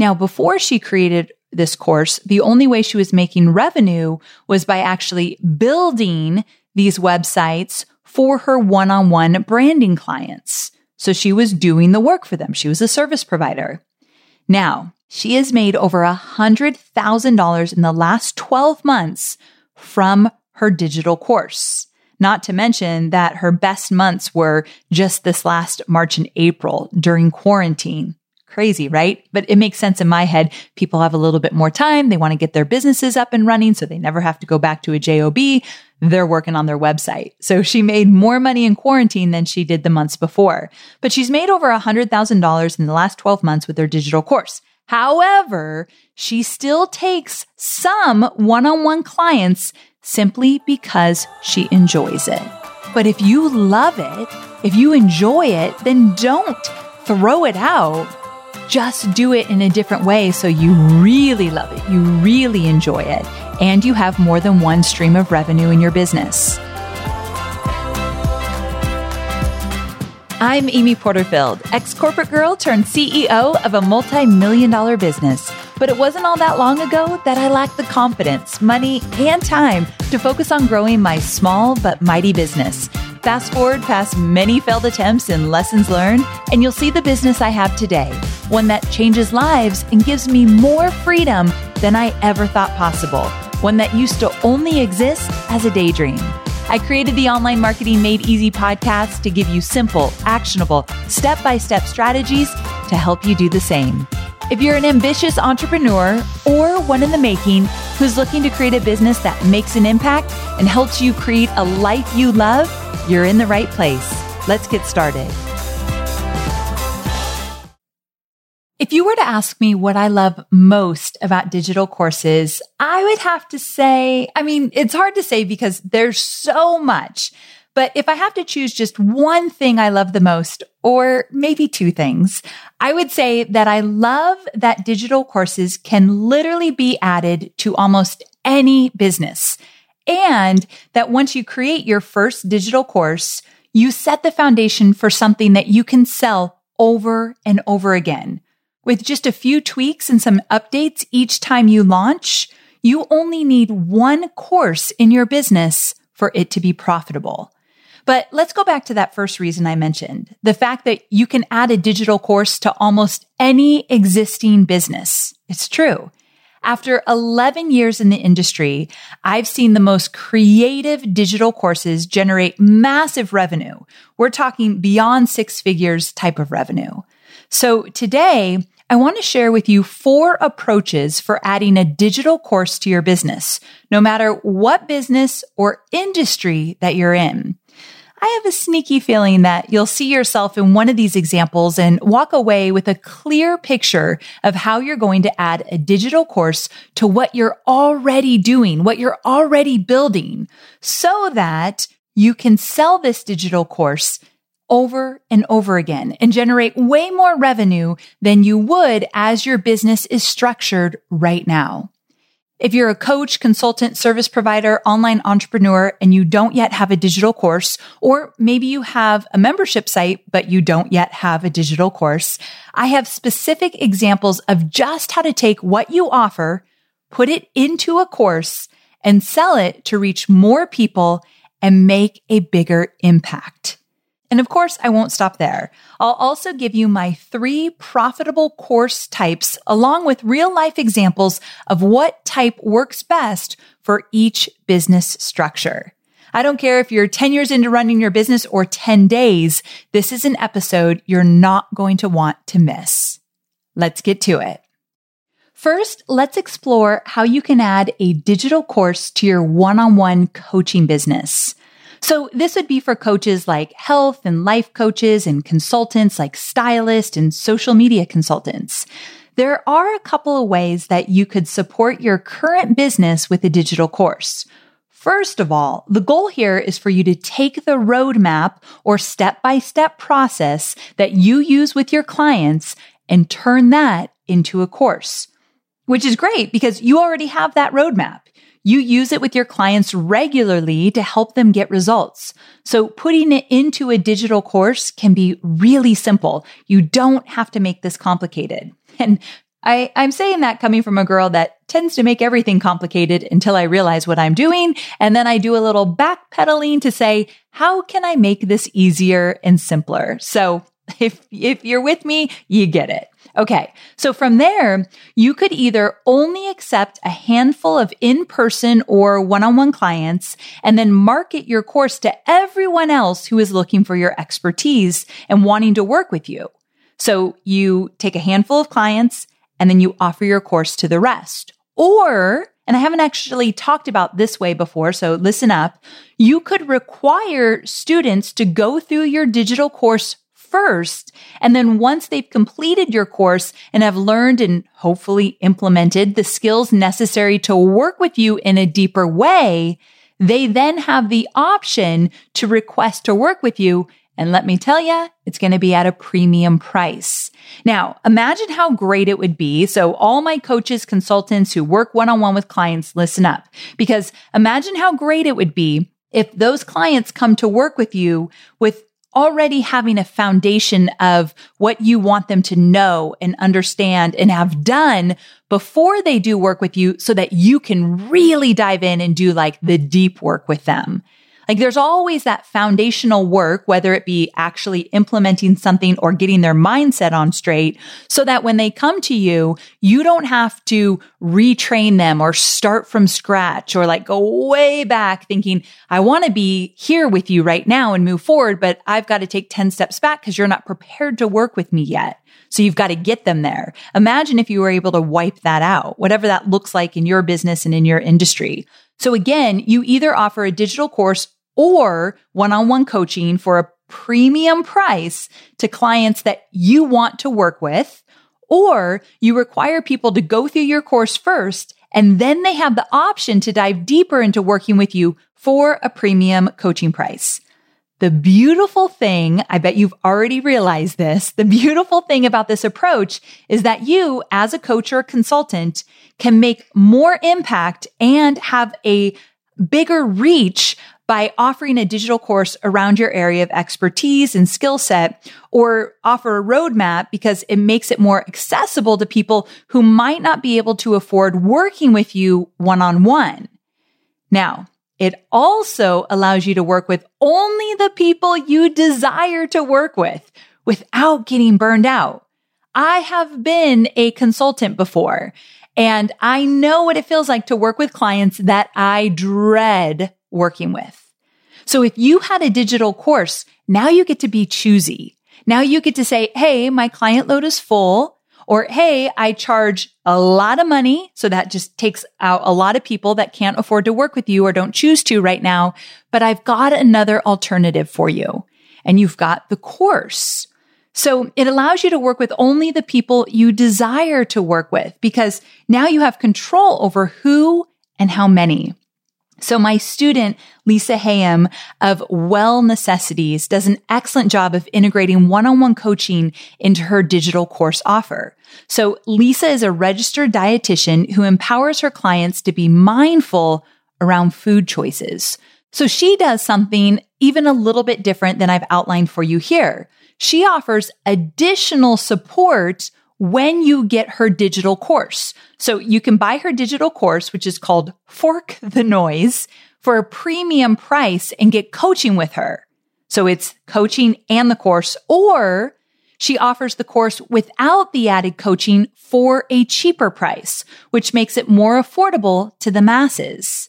Now, before she created this course, the only way she was making revenue was by actually building these websites for her one on one branding clients. So she was doing the work for them. She was a service provider. Now, she has made over a $100,000 in the last 12 months from her digital course. Not to mention that her best months were just this last March and April during quarantine. Crazy, right? But it makes sense in my head. People have a little bit more time. They want to get their businesses up and running so they never have to go back to a job. They're working on their website. So she made more money in quarantine than she did the months before. But she's made over $100,000 in the last 12 months with her digital course. However, she still takes some one-on-one clients simply because she enjoys it. But if you love it, if you enjoy it, then don't throw it out just do it in a different way so you really love it, you really enjoy it, and you have more than one stream of revenue in your business. I'm Amy Porterfield, ex corporate girl turned CEO of a multi million dollar business. But it wasn't all that long ago that I lacked the confidence, money, and time to focus on growing my small but mighty business. Fast forward past many failed attempts and lessons learned, and you'll see the business I have today one that changes lives and gives me more freedom than I ever thought possible, one that used to only exist as a daydream. I created the Online Marketing Made Easy podcast to give you simple, actionable, step by step strategies to help you do the same. If you're an ambitious entrepreneur or one in the making who's looking to create a business that makes an impact and helps you create a life you love, you're in the right place. Let's get started. If you were to ask me what I love most about digital courses, I would have to say, I mean, it's hard to say because there's so much. But if I have to choose just one thing I love the most, or maybe two things, I would say that I love that digital courses can literally be added to almost any business. And that once you create your first digital course, you set the foundation for something that you can sell over and over again. With just a few tweaks and some updates each time you launch, you only need one course in your business for it to be profitable. But let's go back to that first reason I mentioned the fact that you can add a digital course to almost any existing business. It's true. After 11 years in the industry, I've seen the most creative digital courses generate massive revenue. We're talking beyond six figures type of revenue. So today, I want to share with you four approaches for adding a digital course to your business, no matter what business or industry that you're in. I have a sneaky feeling that you'll see yourself in one of these examples and walk away with a clear picture of how you're going to add a digital course to what you're already doing, what you're already building, so that you can sell this digital course over and over again and generate way more revenue than you would as your business is structured right now. If you're a coach, consultant, service provider, online entrepreneur, and you don't yet have a digital course, or maybe you have a membership site, but you don't yet have a digital course, I have specific examples of just how to take what you offer, put it into a course, and sell it to reach more people and make a bigger impact. And of course, I won't stop there. I'll also give you my three profitable course types along with real life examples of what type works best for each business structure. I don't care if you're 10 years into running your business or 10 days. This is an episode you're not going to want to miss. Let's get to it. First, let's explore how you can add a digital course to your one-on-one coaching business. So this would be for coaches like health and life coaches and consultants like stylists and social media consultants. There are a couple of ways that you could support your current business with a digital course. First of all, the goal here is for you to take the roadmap or step by step process that you use with your clients and turn that into a course, which is great because you already have that roadmap. You use it with your clients regularly to help them get results. So putting it into a digital course can be really simple. You don't have to make this complicated. And I, I'm saying that coming from a girl that tends to make everything complicated until I realize what I'm doing. And then I do a little backpedaling to say, how can I make this easier and simpler? So if, if you're with me, you get it. Okay. So from there, you could either only accept a handful of in-person or one-on-one clients and then market your course to everyone else who is looking for your expertise and wanting to work with you. So you take a handful of clients and then you offer your course to the rest. Or, and I haven't actually talked about this way before, so listen up. You could require students to go through your digital course first. And then once they've completed your course and have learned and hopefully implemented the skills necessary to work with you in a deeper way, they then have the option to request to work with you. And let me tell you, it's going to be at a premium price. Now, imagine how great it would be. So all my coaches, consultants who work one on one with clients, listen up because imagine how great it would be if those clients come to work with you with already having a foundation of what you want them to know and understand and have done before they do work with you so that you can really dive in and do like the deep work with them. Like there's always that foundational work, whether it be actually implementing something or getting their mindset on straight so that when they come to you, you don't have to retrain them or start from scratch or like go way back thinking, I want to be here with you right now and move forward, but I've got to take 10 steps back because you're not prepared to work with me yet. So you've got to get them there. Imagine if you were able to wipe that out, whatever that looks like in your business and in your industry. So again, you either offer a digital course or one-on-one coaching for a premium price to clients that you want to work with, or you require people to go through your course first and then they have the option to dive deeper into working with you for a premium coaching price. The beautiful thing, I bet you've already realized this. The beautiful thing about this approach is that you, as a coach or a consultant, can make more impact and have a bigger reach by offering a digital course around your area of expertise and skill set or offer a roadmap because it makes it more accessible to people who might not be able to afford working with you one on one. Now, it also allows you to work with only the people you desire to work with without getting burned out. I have been a consultant before and I know what it feels like to work with clients that I dread working with. So if you had a digital course, now you get to be choosy. Now you get to say, Hey, my client load is full. Or, Hey, I charge a lot of money. So that just takes out a lot of people that can't afford to work with you or don't choose to right now. But I've got another alternative for you. And you've got the course. So it allows you to work with only the people you desire to work with because now you have control over who and how many. So my student, Lisa Hayim of Well Necessities does an excellent job of integrating one-on-one coaching into her digital course offer. So Lisa is a registered dietitian who empowers her clients to be mindful around food choices. So she does something even a little bit different than I've outlined for you here. She offers additional support when you get her digital course. So you can buy her digital course, which is called Fork the Noise for a premium price and get coaching with her. So it's coaching and the course, or she offers the course without the added coaching for a cheaper price, which makes it more affordable to the masses.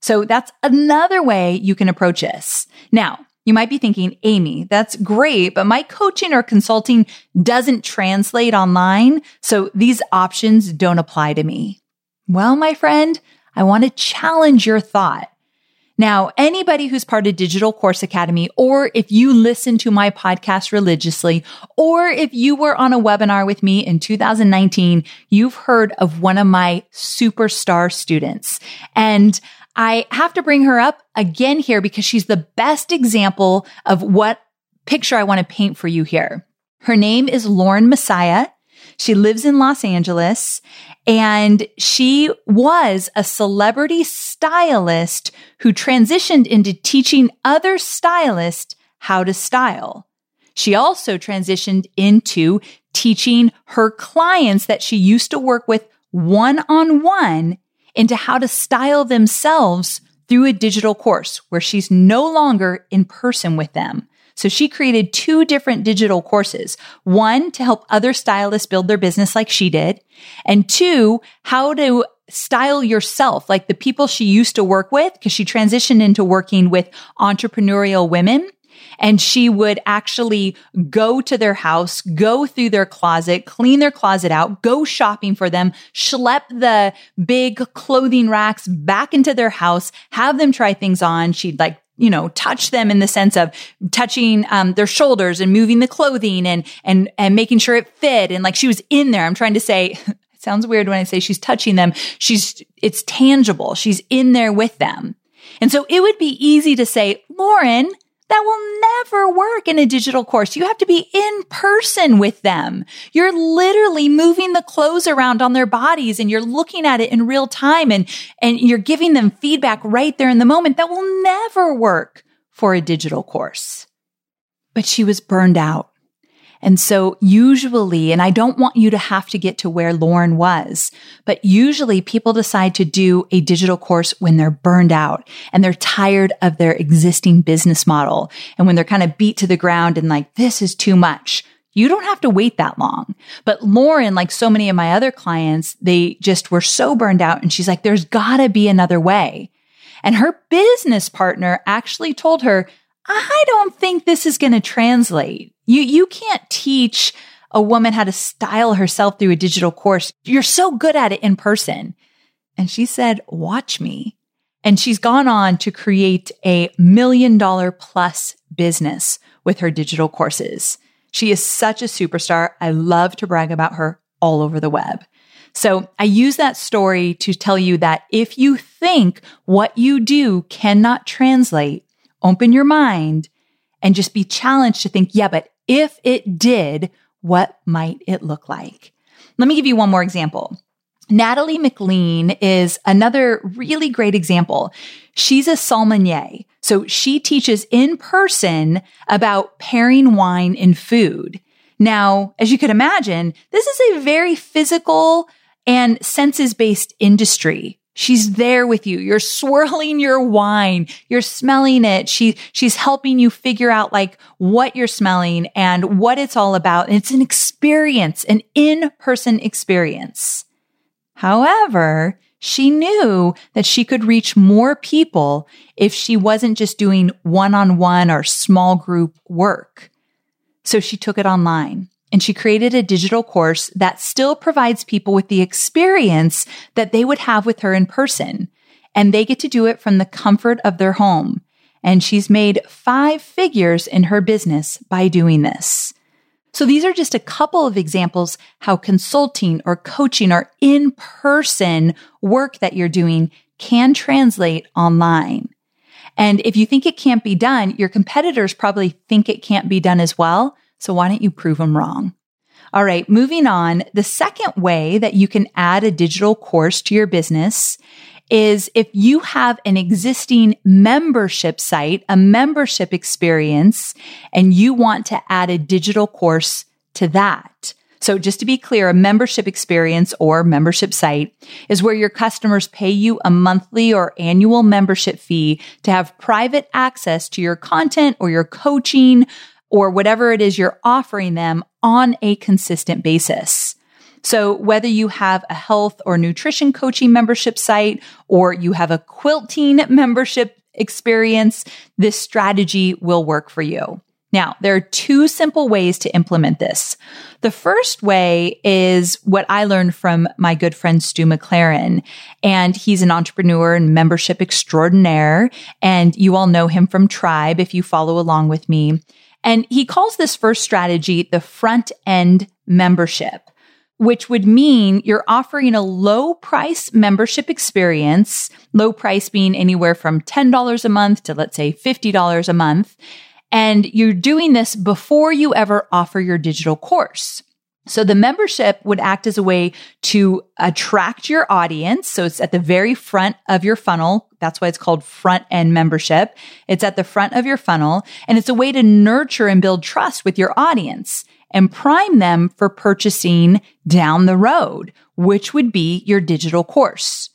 So that's another way you can approach this. Now, you might be thinking, Amy, that's great, but my coaching or consulting doesn't translate online. So these options don't apply to me. Well, my friend, I want to challenge your thought. Now, anybody who's part of Digital Course Academy, or if you listen to my podcast religiously, or if you were on a webinar with me in 2019, you've heard of one of my superstar students. And I have to bring her up again here because she's the best example of what picture I want to paint for you here. Her name is Lauren Messiah. She lives in Los Angeles and she was a celebrity stylist who transitioned into teaching other stylists how to style. She also transitioned into teaching her clients that she used to work with one on one into how to style themselves through a digital course where she's no longer in person with them. So she created two different digital courses. One to help other stylists build their business like she did. And two, how to style yourself, like the people she used to work with, because she transitioned into working with entrepreneurial women. And she would actually go to their house, go through their closet, clean their closet out, go shopping for them, schlep the big clothing racks back into their house, have them try things on. She'd like you know, touch them in the sense of touching um, their shoulders and moving the clothing and and and making sure it fit. And like she was in there. I'm trying to say, it sounds weird when I say she's touching them. She's it's tangible. She's in there with them. And so it would be easy to say, Lauren, that will never work in a digital course. You have to be in person with them. You're literally moving the clothes around on their bodies and you're looking at it in real time and, and you're giving them feedback right there in the moment. That will never work for a digital course. But she was burned out. And so usually, and I don't want you to have to get to where Lauren was, but usually people decide to do a digital course when they're burned out and they're tired of their existing business model. And when they're kind of beat to the ground and like, this is too much. You don't have to wait that long. But Lauren, like so many of my other clients, they just were so burned out. And she's like, there's gotta be another way. And her business partner actually told her, I don't think this is going to translate. You, you can't teach a woman how to style herself through a digital course. You're so good at it in person. And she said, watch me. And she's gone on to create a million dollar plus business with her digital courses. She is such a superstar. I love to brag about her all over the web. So I use that story to tell you that if you think what you do cannot translate, open your mind and just be challenged to think, yeah, but if it did, what might it look like? Let me give you one more example. Natalie MacLean is another really great example. She's a sommelier. So she teaches in person about pairing wine and food. Now, as you could imagine, this is a very physical and senses based industry. She's there with you. You're swirling your wine. You're smelling it. She, she's helping you figure out like what you're smelling and what it's all about. And it's an experience, an in-person experience. However, she knew that she could reach more people if she wasn't just doing one-on-one or small group work. So she took it online and she created a digital course that still provides people with the experience that they would have with her in person. And they get to do it from the comfort of their home. And she's made five figures in her business by doing this. So these are just a couple of examples how consulting or coaching or in person work that you're doing can translate online. And if you think it can't be done, your competitors probably think it can't be done as well. So why don't you prove them wrong? All right. Moving on. The second way that you can add a digital course to your business is if you have an existing membership site, a membership experience, and you want to add a digital course to that. So just to be clear, a membership experience or membership site is where your customers pay you a monthly or annual membership fee to have private access to your content or your coaching or whatever it is you're offering them on a consistent basis. So whether you have a health or nutrition coaching membership site or you have a quilting membership experience, this strategy will work for you. Now, there are two simple ways to implement this. The first way is what I learned from my good friend Stu McLaren. And he's an entrepreneur and membership extraordinaire. And you all know him from Tribe if you follow along with me. And he calls this first strategy the front end membership, which would mean you're offering a low price membership experience, low price being anywhere from $10 a month to let's say $50 a month. And you're doing this before you ever offer your digital course. So the membership would act as a way to attract your audience. So it's at the very front of your funnel. That's why it's called front end membership. It's at the front of your funnel and it's a way to nurture and build trust with your audience. and prime them for purchasing down the road, which would be your digital course.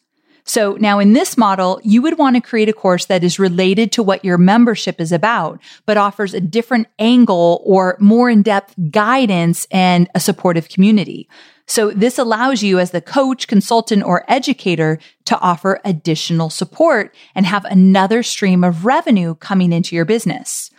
So now in this model, you would want to create a course that is related to what your membership is about, but offers a different angle or more in-depth guidance and a supportive community. So this allows you as the coach, consultant, or educator to offer additional support and have another stream of revenue coming into your business.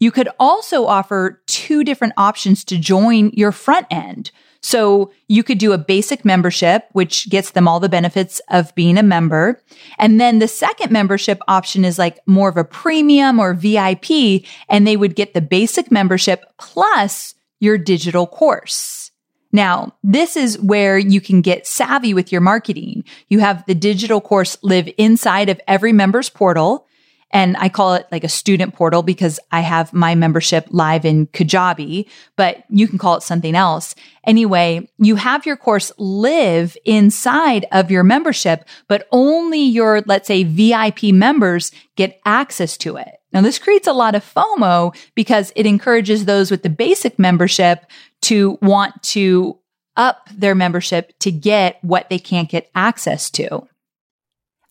You could also offer two different options to join your front end. So you could do a basic membership, which gets them all the benefits of being a member. And then the second membership option is like more of a premium or VIP, and they would get the basic membership plus your digital course. Now, this is where you can get savvy with your marketing. You have the digital course live inside of every member's portal. And I call it like a student portal because I have my membership live in Kajabi, but you can call it something else. Anyway, you have your course live inside of your membership, but only your, let's say, VIP members get access to it. Now, this creates a lot of FOMO because it encourages those with the basic membership to want to up their membership to get what they can't get access to.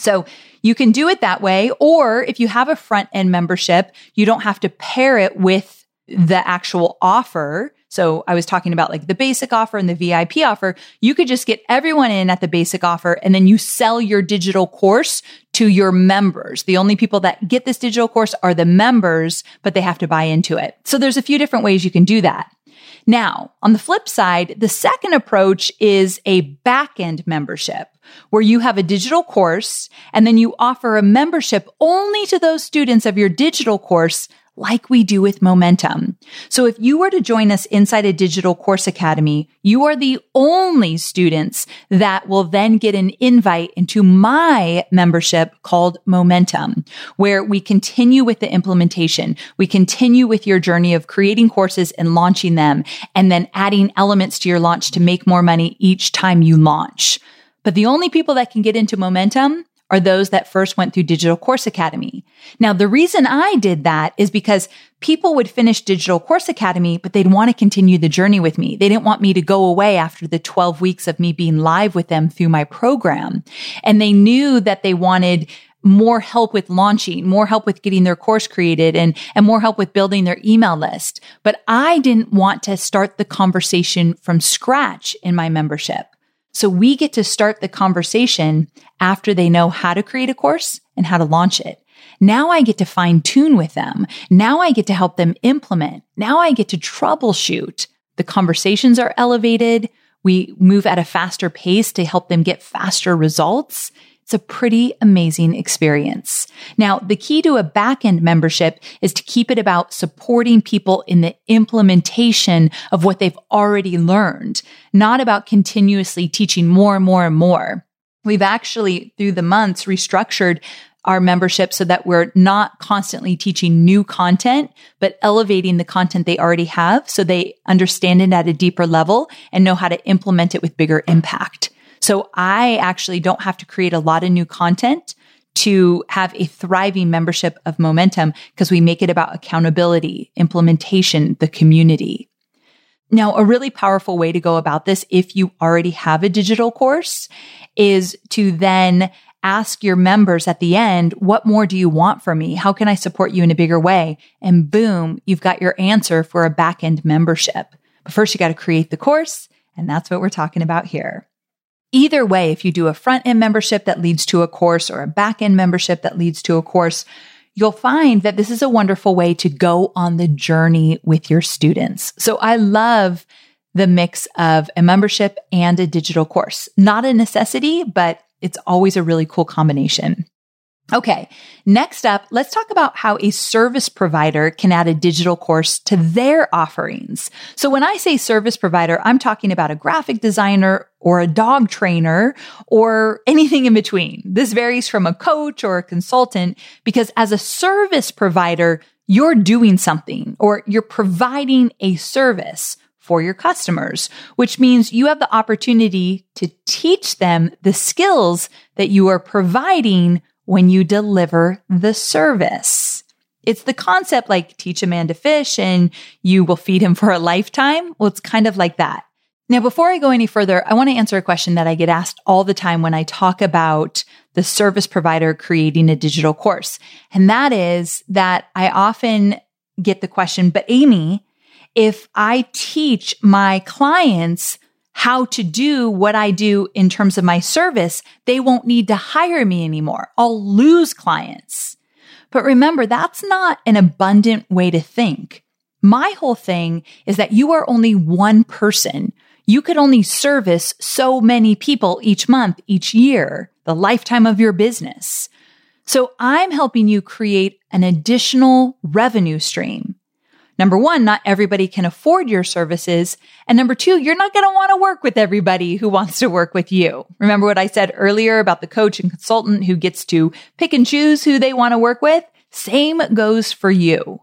So you can do it that way. Or if you have a front end membership, you don't have to pair it with the actual offer. So I was talking about like the basic offer and the VIP offer. You could just get everyone in at the basic offer and then you sell your digital course to your members. The only people that get this digital course are the members, but they have to buy into it. So there's a few different ways you can do that. Now, on the flip side, the second approach is a back-end membership where you have a digital course and then you offer a membership only to those students of your digital course like we do with momentum. So if you were to join us inside a digital course academy, you are the only students that will then get an invite into my membership called Momentum, where we continue with the implementation. We continue with your journey of creating courses and launching them and then adding elements to your launch to make more money each time you launch. But the only people that can get into momentum are those that first went through Digital Course Academy. Now, the reason I did that is because people would finish Digital Course Academy, but they'd want to continue the journey with me. They didn't want me to go away after the 12 weeks of me being live with them through my program. And they knew that they wanted more help with launching, more help with getting their course created and, and more help with building their email list. But I didn't want to start the conversation from scratch in my membership. So we get to start the conversation after they know how to create a course and how to launch it. Now I get to fine tune with them. Now I get to help them implement. Now I get to troubleshoot. The conversations are elevated. We move at a faster pace to help them get faster results. It's a pretty amazing experience. Now, the key to a backend membership is to keep it about supporting people in the implementation of what they've already learned, not about continuously teaching more and more and more. We've actually, through the months, restructured our membership so that we're not constantly teaching new content, but elevating the content they already have so they understand it at a deeper level and know how to implement it with bigger impact. So I actually don't have to create a lot of new content to have a thriving membership of momentum because we make it about accountability, implementation, the community. Now, a really powerful way to go about this, if you already have a digital course, is to then ask your members at the end, what more do you want from me? How can I support you in a bigger way? And boom, you've got your answer for a back end membership. But first you got to create the course. And that's what we're talking about here. Either way, if you do a front end membership that leads to a course or a back end membership that leads to a course, you'll find that this is a wonderful way to go on the journey with your students. So I love the mix of a membership and a digital course. Not a necessity, but it's always a really cool combination. Okay. Next up, let's talk about how a service provider can add a digital course to their offerings. So when I say service provider, I'm talking about a graphic designer or a dog trainer or anything in between. This varies from a coach or a consultant because as a service provider, you're doing something or you're providing a service for your customers, which means you have the opportunity to teach them the skills that you are providing when you deliver the service. It's the concept like teach a man to fish and you will feed him for a lifetime. Well, it's kind of like that. Now, before I go any further, I want to answer a question that I get asked all the time when I talk about the service provider creating a digital course. And that is that I often get the question, but Amy, if I teach my clients how to do what I do in terms of my service, they won't need to hire me anymore. I'll lose clients. But remember, that's not an abundant way to think. My whole thing is that you are only one person. You could only service so many people each month, each year, the lifetime of your business. So I'm helping you create an additional revenue stream. Number one, not everybody can afford your services. And number two, you're not going to want to work with everybody who wants to work with you. Remember what I said earlier about the coach and consultant who gets to pick and choose who they want to work with? Same goes for you.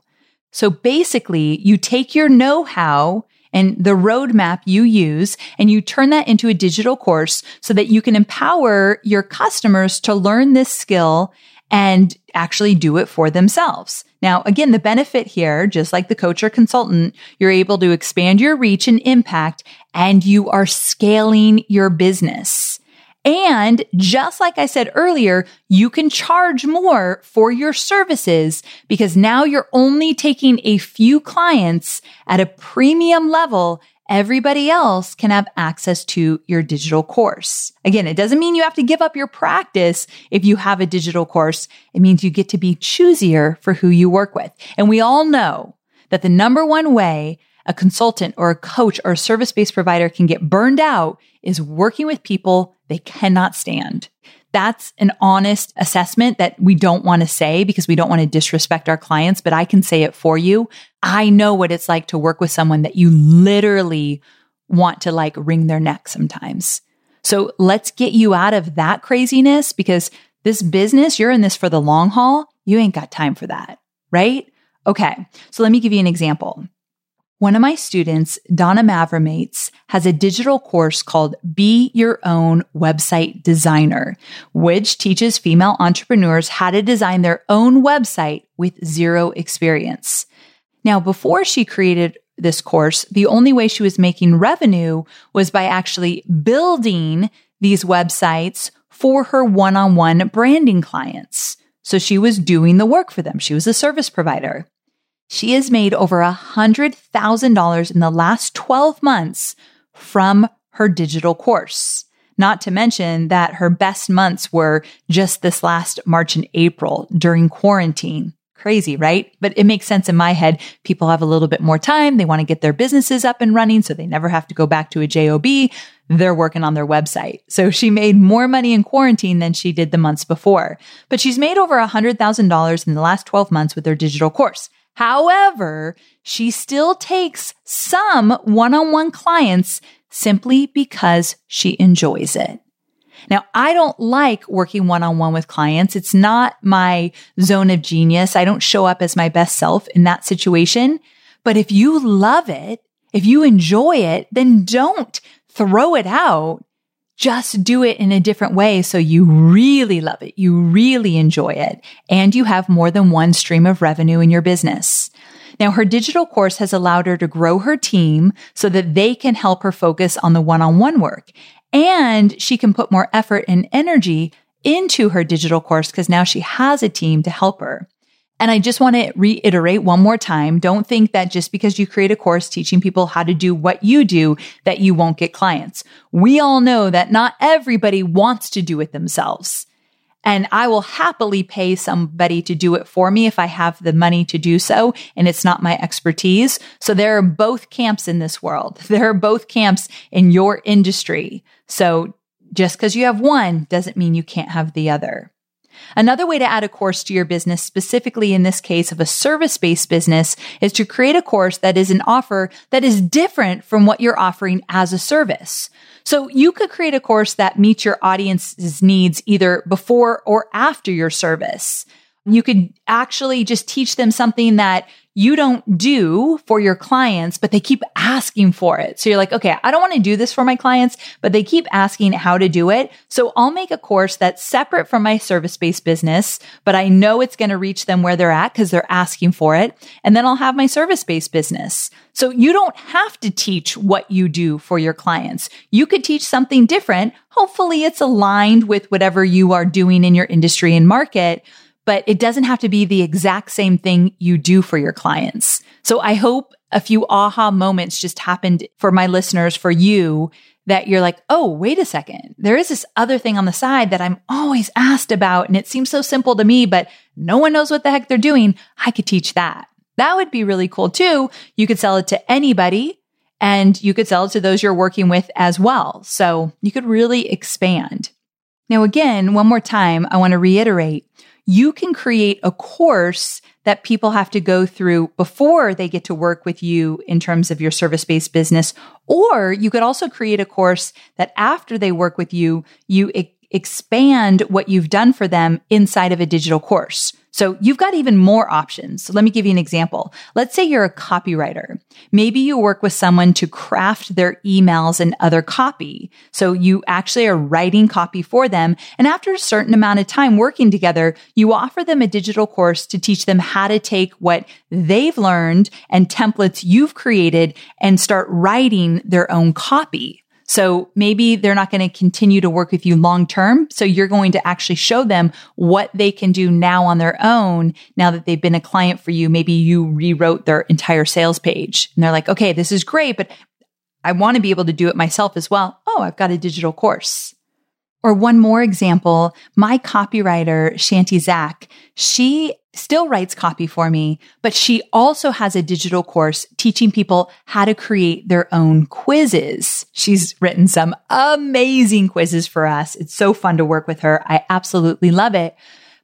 So basically, you take your know-how and the roadmap you use and you turn that into a digital course so that you can empower your customers to learn this skill and actually do it for themselves. Now, again, the benefit here, just like the coach or consultant, you're able to expand your reach and impact and you are scaling your business. And just like I said earlier, you can charge more for your services because now you're only taking a few clients at a premium level everybody else can have access to your digital course. Again, it doesn't mean you have to give up your practice if you have a digital course. It means you get to be choosier for who you work with. And we all know that the number one way a consultant or a coach or a service based provider can get burned out is working with people they cannot stand. That's an honest assessment that we don't want to say because we don't want to disrespect our clients, but I can say it for you. I know what it's like to work with someone that you literally want to like wring their neck sometimes. So let's get you out of that craziness because this business, you're in this for the long haul. You ain't got time for that, right? Okay. So let me give you an example. One of my students, Donna Mavramates, has a digital course called Be Your Own Website Designer, which teaches female entrepreneurs how to design their own website with zero experience. Now, before she created this course, the only way she was making revenue was by actually building these websites for her one-on-one branding clients. So she was doing the work for them. She was a service provider. She has made over a $100,000 in the last 12 months from her digital course. Not to mention that her best months were just this last March and April during quarantine. Crazy, right? But it makes sense in my head. People have a little bit more time. They want to get their businesses up and running so they never have to go back to a job. They're working on their website. So she made more money in quarantine than she did the months before. But she's made over a $100,000 in the last 12 months with her digital course. However, she still takes some one-on-one clients simply because she enjoys it. Now, I don't like working one on one with clients. It's not my zone of genius. I don't show up as my best self in that situation. But if you love it, if you enjoy it, then don't throw it out just do it in a different way so you really love it, you really enjoy it, and you have more than one stream of revenue in your business. Now, her digital course has allowed her to grow her team so that they can help her focus on the one-on-one work. And she can put more effort and energy into her digital course because now she has a team to help her. And I just want to reiterate one more time. Don't think that just because you create a course teaching people how to do what you do, that you won't get clients. We all know that not everybody wants to do it themselves. And I will happily pay somebody to do it for me if I have the money to do so and it's not my expertise. So there are both camps in this world. There are both camps in your industry. So just because you have one doesn't mean you can't have the other. Another way to add a course to your business, specifically in this case of a service based business, is to create a course that is an offer that is different from what you're offering as a service. So you could create a course that meets your audience's needs either before or after your service. You could actually just teach them something that you don't do for your clients, but they keep asking for it. So you're like, okay, I don't want to do this for my clients, but they keep asking how to do it. So I'll make a course that's separate from my service based business, but I know it's going to reach them where they're at because they're asking for it. And then I'll have my service based business. So you don't have to teach what you do for your clients. You could teach something different. Hopefully it's aligned with whatever you are doing in your industry and market but it doesn't have to be the exact same thing you do for your clients. So I hope a few aha moments just happened for my listeners, for you, that you're like, oh, wait a second. There is this other thing on the side that I'm always asked about. And it seems so simple to me, but no one knows what the heck they're doing. I could teach that. That would be really cool too. You could sell it to anybody and you could sell it to those you're working with as well. So you could really expand. Now, again, one more time, I want to reiterate you can create a course that people have to go through before they get to work with you in terms of your service based business. Or you could also create a course that after they work with you, you e- expand what you've done for them inside of a digital course. So you've got even more options. So let me give you an example. Let's say you're a copywriter. Maybe you work with someone to craft their emails and other copy. So you actually are writing copy for them. And after a certain amount of time working together, you offer them a digital course to teach them how to take what they've learned and templates you've created and start writing their own copy. So maybe they're not going to continue to work with you long term. So you're going to actually show them what they can do now on their own. Now that they've been a client for you, maybe you rewrote their entire sales page and they're like, okay, this is great, but I want to be able to do it myself as well. Oh, I've got a digital course. Or one more example, my copywriter, Chanti Zak, she still writes copy for me, but she also has a digital course teaching people how to create their own quizzes. She's written some amazing quizzes for us. It's so fun to work with her. I absolutely love it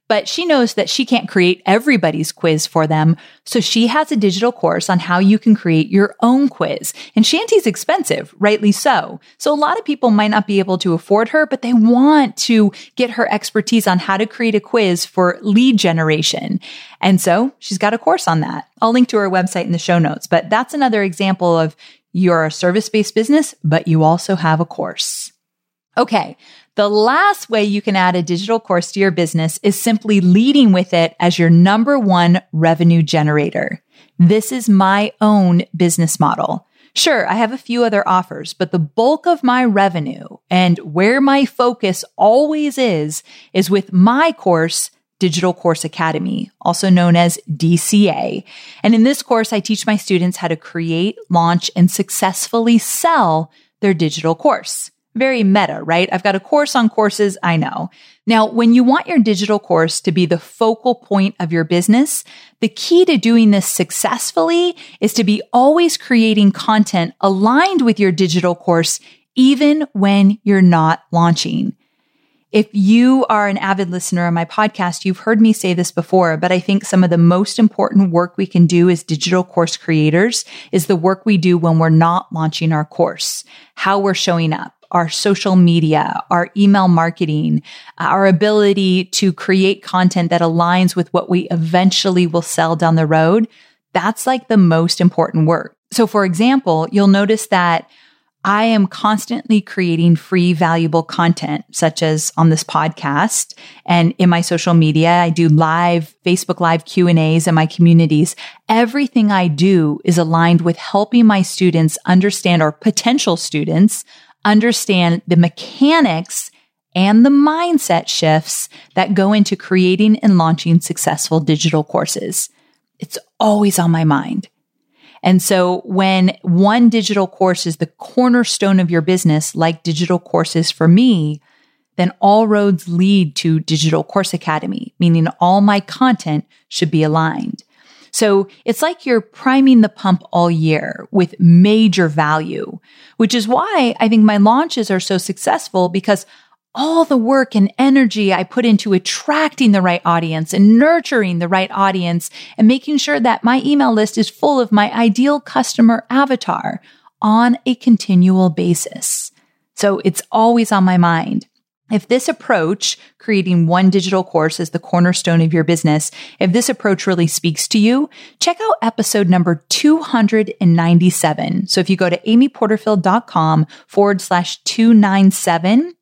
but she knows that she can't create everybody's quiz for them. So she has a digital course on how you can create your own quiz. And Chanti's expensive, rightly so. So a lot of people might not be able to afford her, but they want to get her expertise on how to create a quiz for lead generation. And so she's got a course on that. I'll link to her website in the show notes, but that's another example of you're a service based business, but you also have a course. Okay. The last way you can add a digital course to your business is simply leading with it as your number one revenue generator. This is my own business model. Sure, I have a few other offers, but the bulk of my revenue and where my focus always is, is with my course, Digital Course Academy, also known as DCA. And in this course, I teach my students how to create, launch, and successfully sell their digital course. Very meta, right? I've got a course on courses. I know. Now, when you want your digital course to be the focal point of your business, the key to doing this successfully is to be always creating content aligned with your digital course, even when you're not launching. If you are an avid listener on my podcast, you've heard me say this before, but I think some of the most important work we can do as digital course creators is the work we do when we're not launching our course, how we're showing up our social media, our email marketing, uh, our ability to create content that aligns with what we eventually will sell down the road. That's like the most important work. So for example, you'll notice that I am constantly creating free, valuable content, such as on this podcast and in my social media. I do live Facebook live Q and A's in my communities. Everything I do is aligned with helping my students understand or potential students understand the mechanics and the mindset shifts that go into creating and launching successful digital courses. It's always on my mind. And so when one digital course is the cornerstone of your business, like digital courses for me, then all roads lead to Digital Course Academy, meaning all my content should be aligned. So it's like you're priming the pump all year with major value, which is why I think my launches are so successful because all the work and energy I put into attracting the right audience and nurturing the right audience and making sure that my email list is full of my ideal customer avatar on a continual basis. So it's always on my mind. If this approach, creating one digital course as the cornerstone of your business, if this approach really speaks to you, check out episode number 297. So if you go to amyporterfield.com forward slash 297,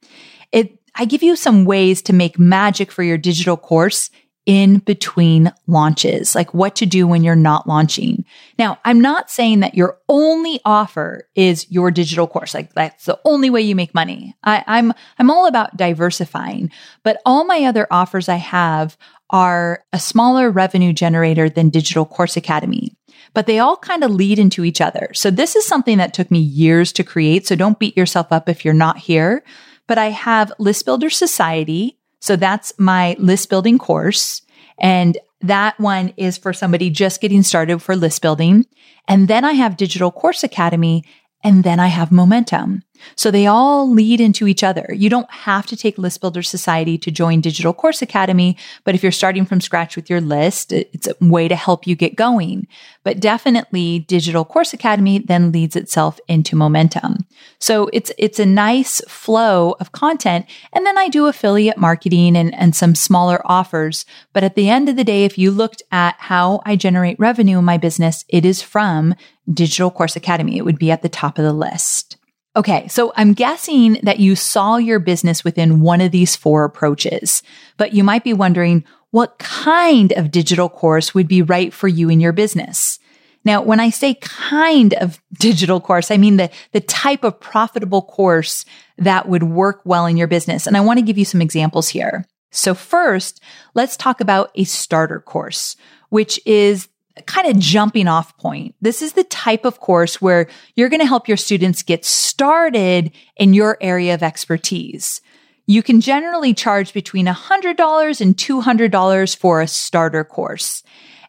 it, I give you some ways to make magic for your digital course in between launches, like what to do when you're not launching. Now, I'm not saying that your only offer is your digital course. Like that's the only way you make money. I, I'm, I'm all about diversifying, but all my other offers I have are a smaller revenue generator than Digital Course Academy, but they all kind of lead into each other. So this is something that took me years to create. So don't beat yourself up if you're not here, but I have List Builder Society so that's my list building course. And that one is for somebody just getting started for list building. And then I have Digital Course Academy and then I have momentum. So they all lead into each other. You don't have to take List Builder Society to join Digital Course Academy, but if you're starting from scratch with your list, it's a way to help you get going. But definitely Digital Course Academy then leads itself into momentum. So it's, it's a nice flow of content. And then I do affiliate marketing and, and some smaller offers. But at the end of the day, if you looked at how I generate revenue in my business, it is from Digital Course Academy. It would be at the top of the list. Okay, so I'm guessing that you saw your business within one of these four approaches, but you might be wondering what kind of digital course would be right for you in your business. Now, when I say kind of digital course, I mean the, the type of profitable course that would work well in your business. And I want to give you some examples here. So first, let's talk about a starter course, which is kind of jumping off point. This is the type of course where you're going to help your students get started in your area of expertise. You can generally charge between $100 and $200 for a starter course.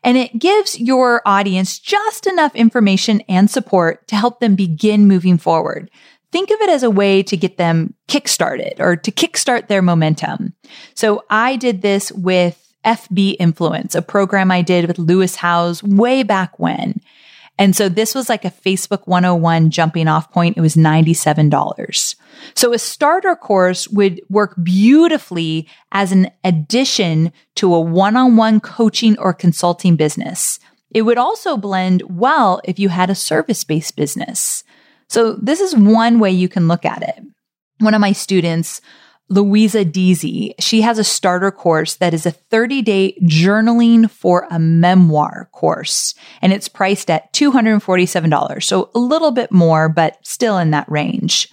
And it gives your audience just enough information and support to help them begin moving forward. Think of it as a way to get them kickstarted or to kickstart their momentum. So I did this with FB Influence, a program I did with Lewis Howes way back when. And so this was like a Facebook 101 jumping off point. It was $97. So a starter course would work beautifully as an addition to a one-on-one coaching or consulting business. It would also blend well if you had a service-based business. So this is one way you can look at it. One of my students Louisa Deasy. She has a starter course that is a 30 day journaling for a memoir course, and it's priced at $247. So a little bit more, but still in that range.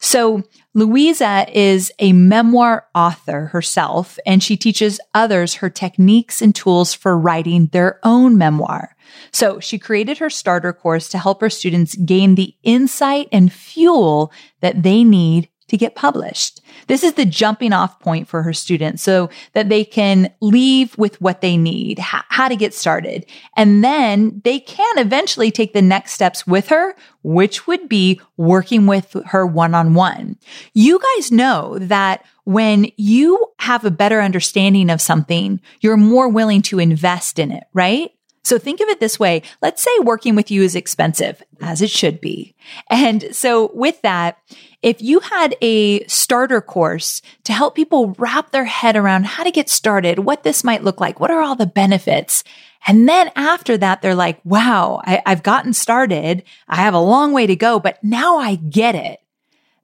So Louisa is a memoir author herself, and she teaches others her techniques and tools for writing their own memoir. So she created her starter course to help her students gain the insight and fuel that they need to get published. This is the jumping off point for her students so that they can leave with what they need, how to get started. And then they can eventually take the next steps with her, which would be working with her one on one. You guys know that when you have a better understanding of something, you're more willing to invest in it, right? So think of it this way. Let's say working with you is expensive, as it should be. And so with that, if you had a starter course to help people wrap their head around how to get started, what this might look like, what are all the benefits? And then after that, they're like, wow, I, have gotten started. I have a long way to go, but now I get it.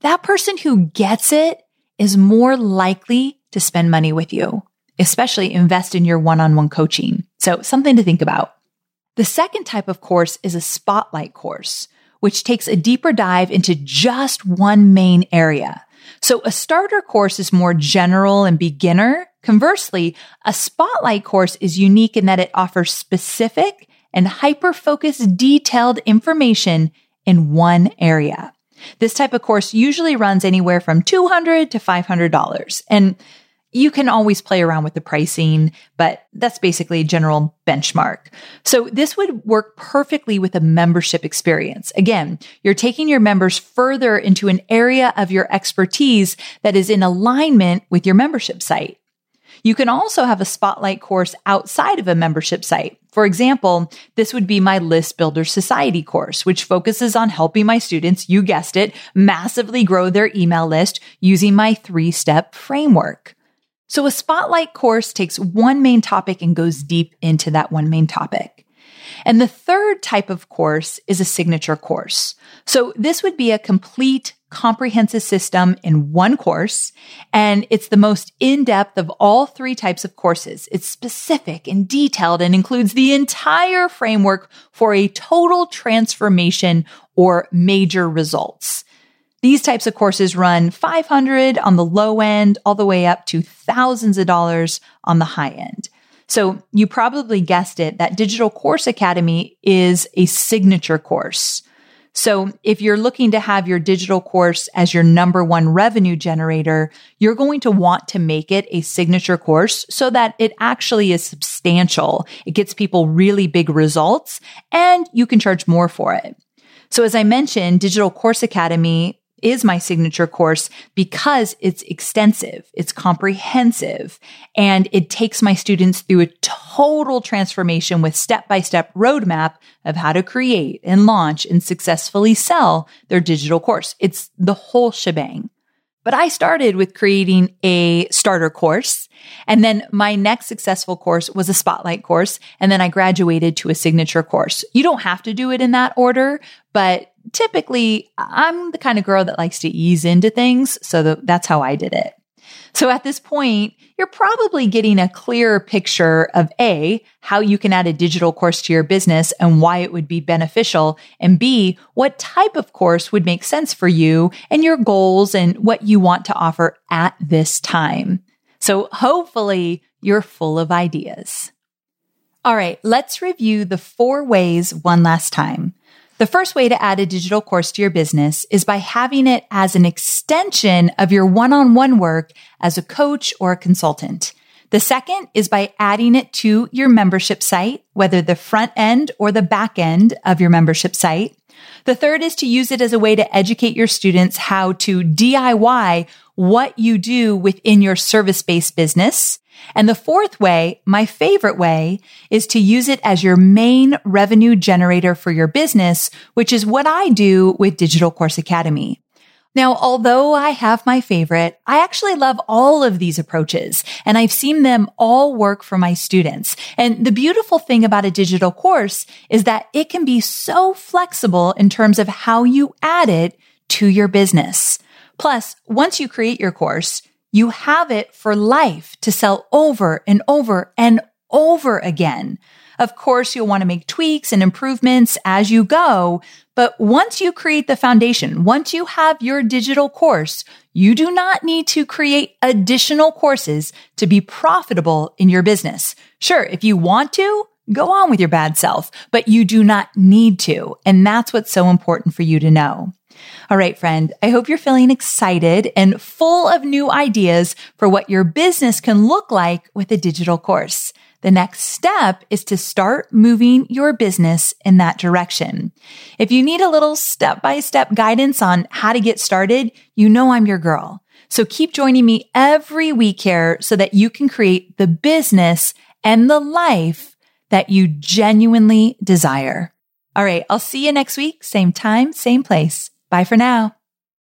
That person who gets it is more likely to spend money with you especially invest in your one on one coaching. So, something to think about. The second type of course is a spotlight course, which takes a deeper dive into just one main area. So, a starter course is more general and beginner. Conversely, a spotlight course is unique in that it offers specific and hyper focused detailed information in one area. This type of course usually runs anywhere from 200 to $500. And you can always play around with the pricing, but that's basically a general benchmark. So this would work perfectly with a membership experience. Again, you're taking your members further into an area of your expertise that is in alignment with your membership site. You can also have a spotlight course outside of a membership site. For example, this would be my List Builder Society course, which focuses on helping my students, you guessed it, massively grow their email list using my three step framework. So a spotlight course takes one main topic and goes deep into that one main topic. And the third type of course is a signature course. So this would be a complete comprehensive system in one course. And it's the most in-depth of all three types of courses. It's specific and detailed and includes the entire framework for a total transformation or major results. These types of courses run 500 on the low end, all the way up to thousands of dollars on the high end. So you probably guessed it, that Digital Course Academy is a signature course. So if you're looking to have your digital course as your number one revenue generator, you're going to want to make it a signature course so that it actually is substantial. It gets people really big results and you can charge more for it. So as I mentioned, Digital Course Academy is my signature course because it's extensive, it's comprehensive, and it takes my students through a total transformation with step by step roadmap of how to create and launch and successfully sell their digital course. It's the whole shebang. But I started with creating a starter course. And then my next successful course was a spotlight course. And then I graduated to a signature course. You don't have to do it in that order, but typically I'm the kind of girl that likes to ease into things. So that's how I did it. So at this point, you're probably getting a clearer picture of A, how you can add a digital course to your business and why it would be beneficial. And B, what type of course would make sense for you and your goals and what you want to offer at this time. So hopefully you're full of ideas. All right, let's review the four ways one last time. The first way to add a digital course to your business is by having it as an extension of your one-on-one work as a coach or a consultant. The second is by adding it to your membership site, whether the front end or the back end of your membership site. The third is to use it as a way to educate your students how to DIY what you do within your service based business. And the fourth way, my favorite way, is to use it as your main revenue generator for your business, which is what I do with Digital Course Academy. Now, although I have my favorite, I actually love all of these approaches and I've seen them all work for my students. And the beautiful thing about a digital course is that it can be so flexible in terms of how you add it to your business. Plus, once you create your course, you have it for life to sell over and over and over again. Of course, you'll want to make tweaks and improvements as you go. But once you create the foundation, once you have your digital course, you do not need to create additional courses to be profitable in your business. Sure, if you want to, go on with your bad self, but you do not need to. And that's what's so important for you to know. All right, friend, I hope you're feeling excited and full of new ideas for what your business can look like with a digital course. The next step is to start moving your business in that direction. If you need a little step by step guidance on how to get started, you know I'm your girl. So keep joining me every week here so that you can create the business and the life that you genuinely desire. All right. I'll see you next week. Same time, same place. Bye for now.